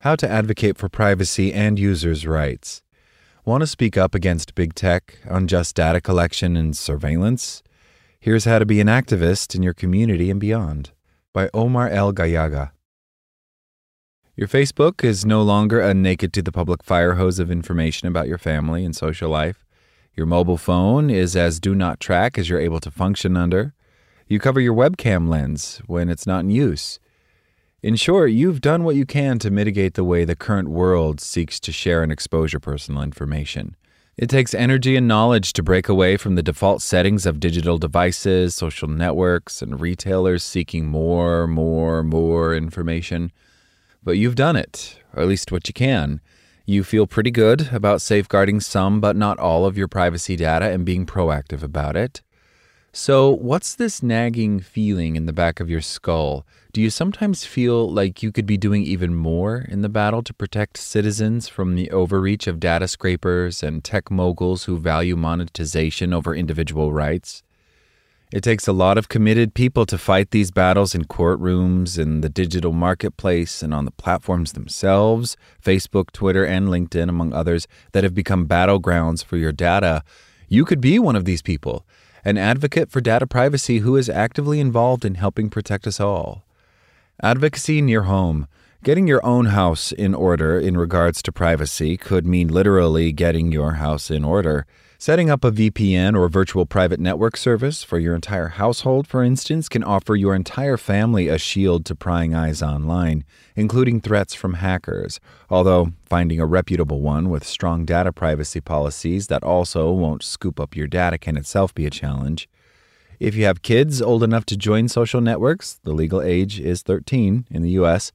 How to advocate for privacy and users' rights. Want to speak up against big tech, unjust data collection, and surveillance? Here's how to be an activist in your community and beyond by Omar El Gallaga. Your Facebook is no longer a naked to the public fire hose of information about your family and social life. Your mobile phone is as do not track as you're able to function under. You cover your webcam lens when it's not in use. In short, you've done what you can to mitigate the way the current world seeks to share and expose your personal information. It takes energy and knowledge to break away from the default settings of digital devices, social networks, and retailers seeking more, more, more information. But you've done it, or at least what you can. You feel pretty good about safeguarding some but not all of your privacy data and being proactive about it. So, what's this nagging feeling in the back of your skull? Do you sometimes feel like you could be doing even more in the battle to protect citizens from the overreach of data scrapers and tech moguls who value monetization over individual rights? It takes a lot of committed people to fight these battles in courtrooms, in the digital marketplace, and on the platforms themselves Facebook, Twitter, and LinkedIn, among others, that have become battlegrounds for your data. You could be one of these people an advocate for data privacy who is actively involved in helping protect us all. Advocacy near home. Getting your own house in order in regards to privacy could mean literally getting your house in order. Setting up a VPN or virtual private network service for your entire household, for instance, can offer your entire family a shield to prying eyes online, including threats from hackers. Although, finding a reputable one with strong data privacy policies that also won't scoop up your data can itself be a challenge. If you have kids old enough to join social networks, the legal age is 13 in the US,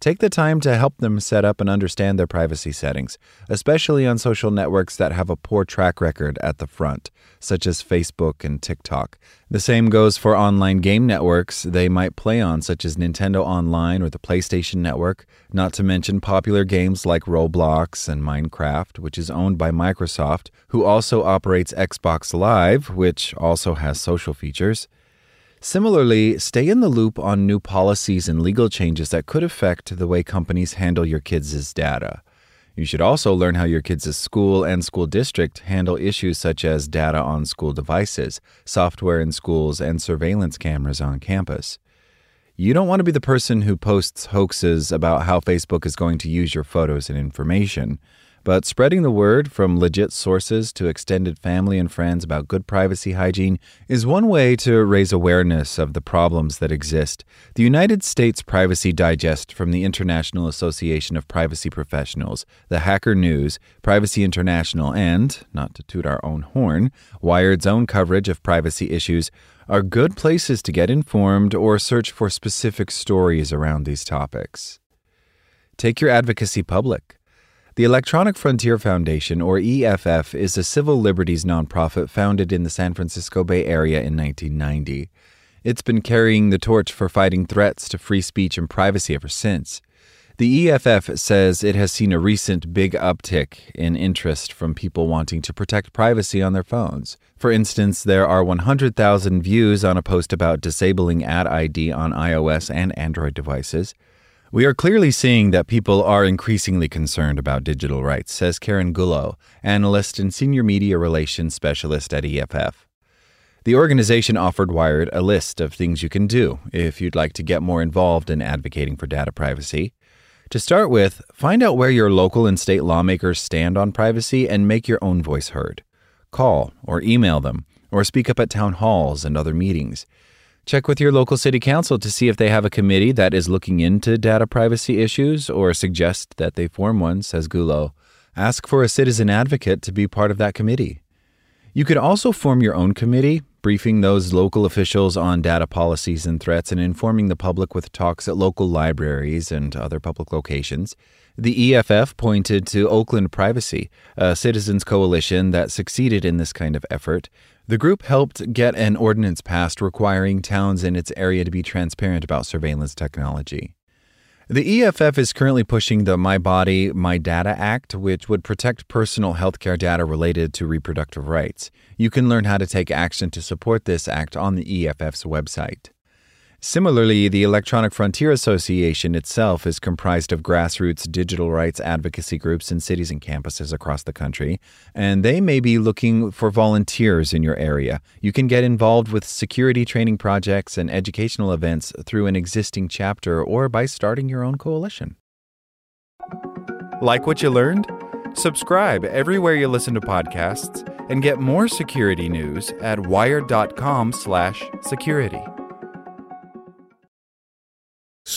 Take the time to help them set up and understand their privacy settings, especially on social networks that have a poor track record at the front, such as Facebook and TikTok. The same goes for online game networks they might play on, such as Nintendo Online or the PlayStation Network, not to mention popular games like Roblox and Minecraft, which is owned by Microsoft, who also operates Xbox Live, which also has social features. Similarly, stay in the loop on new policies and legal changes that could affect the way companies handle your kids' data. You should also learn how your kids' school and school district handle issues such as data on school devices, software in schools, and surveillance cameras on campus. You don't want to be the person who posts hoaxes about how Facebook is going to use your photos and information. But spreading the word from legit sources to extended family and friends about good privacy hygiene is one way to raise awareness of the problems that exist. The United States Privacy Digest from the International Association of Privacy Professionals, the Hacker News, Privacy International, and, not to toot our own horn, Wired's own coverage of privacy issues are good places to get informed or search for specific stories around these topics. take your advocacy public. The Electronic Frontier Foundation, or EFF, is a civil liberties nonprofit founded in the San Francisco Bay Area in 1990. It's been carrying the torch for fighting threats to free speech and privacy ever since. The EFF says it has seen a recent big uptick in interest from people wanting to protect privacy on their phones. For instance, there are 100,000 views on a post about disabling Ad ID on iOS and Android devices. We are clearly seeing that people are increasingly concerned about digital rights, says Karen Gullo, analyst and senior media relations specialist at EFF. The organization offered Wired a list of things you can do if you'd like to get more involved in advocating for data privacy. To start with, find out where your local and state lawmakers stand on privacy and make your own voice heard. Call or email them, or speak up at town halls and other meetings. Check with your local city council to see if they have a committee that is looking into data privacy issues or suggest that they form one, says Gullo. Ask for a citizen advocate to be part of that committee. You could also form your own committee, briefing those local officials on data policies and threats and informing the public with talks at local libraries and other public locations. The EFF pointed to Oakland Privacy, a citizens coalition that succeeded in this kind of effort. The group helped get an ordinance passed requiring towns in its area to be transparent about surveillance technology. The EFF is currently pushing the My Body, My Data Act, which would protect personal healthcare data related to reproductive rights. You can learn how to take action to support this act on the EFF's website. Similarly, the Electronic Frontier Association itself is comprised of grassroots digital rights advocacy groups in cities and campuses across the country, and they may be looking for volunteers in your area. You can get involved with security training projects and educational events through an existing chapter or by starting your own coalition. Like what you learned? Subscribe everywhere you listen to podcasts and get more security news at wired.com/security.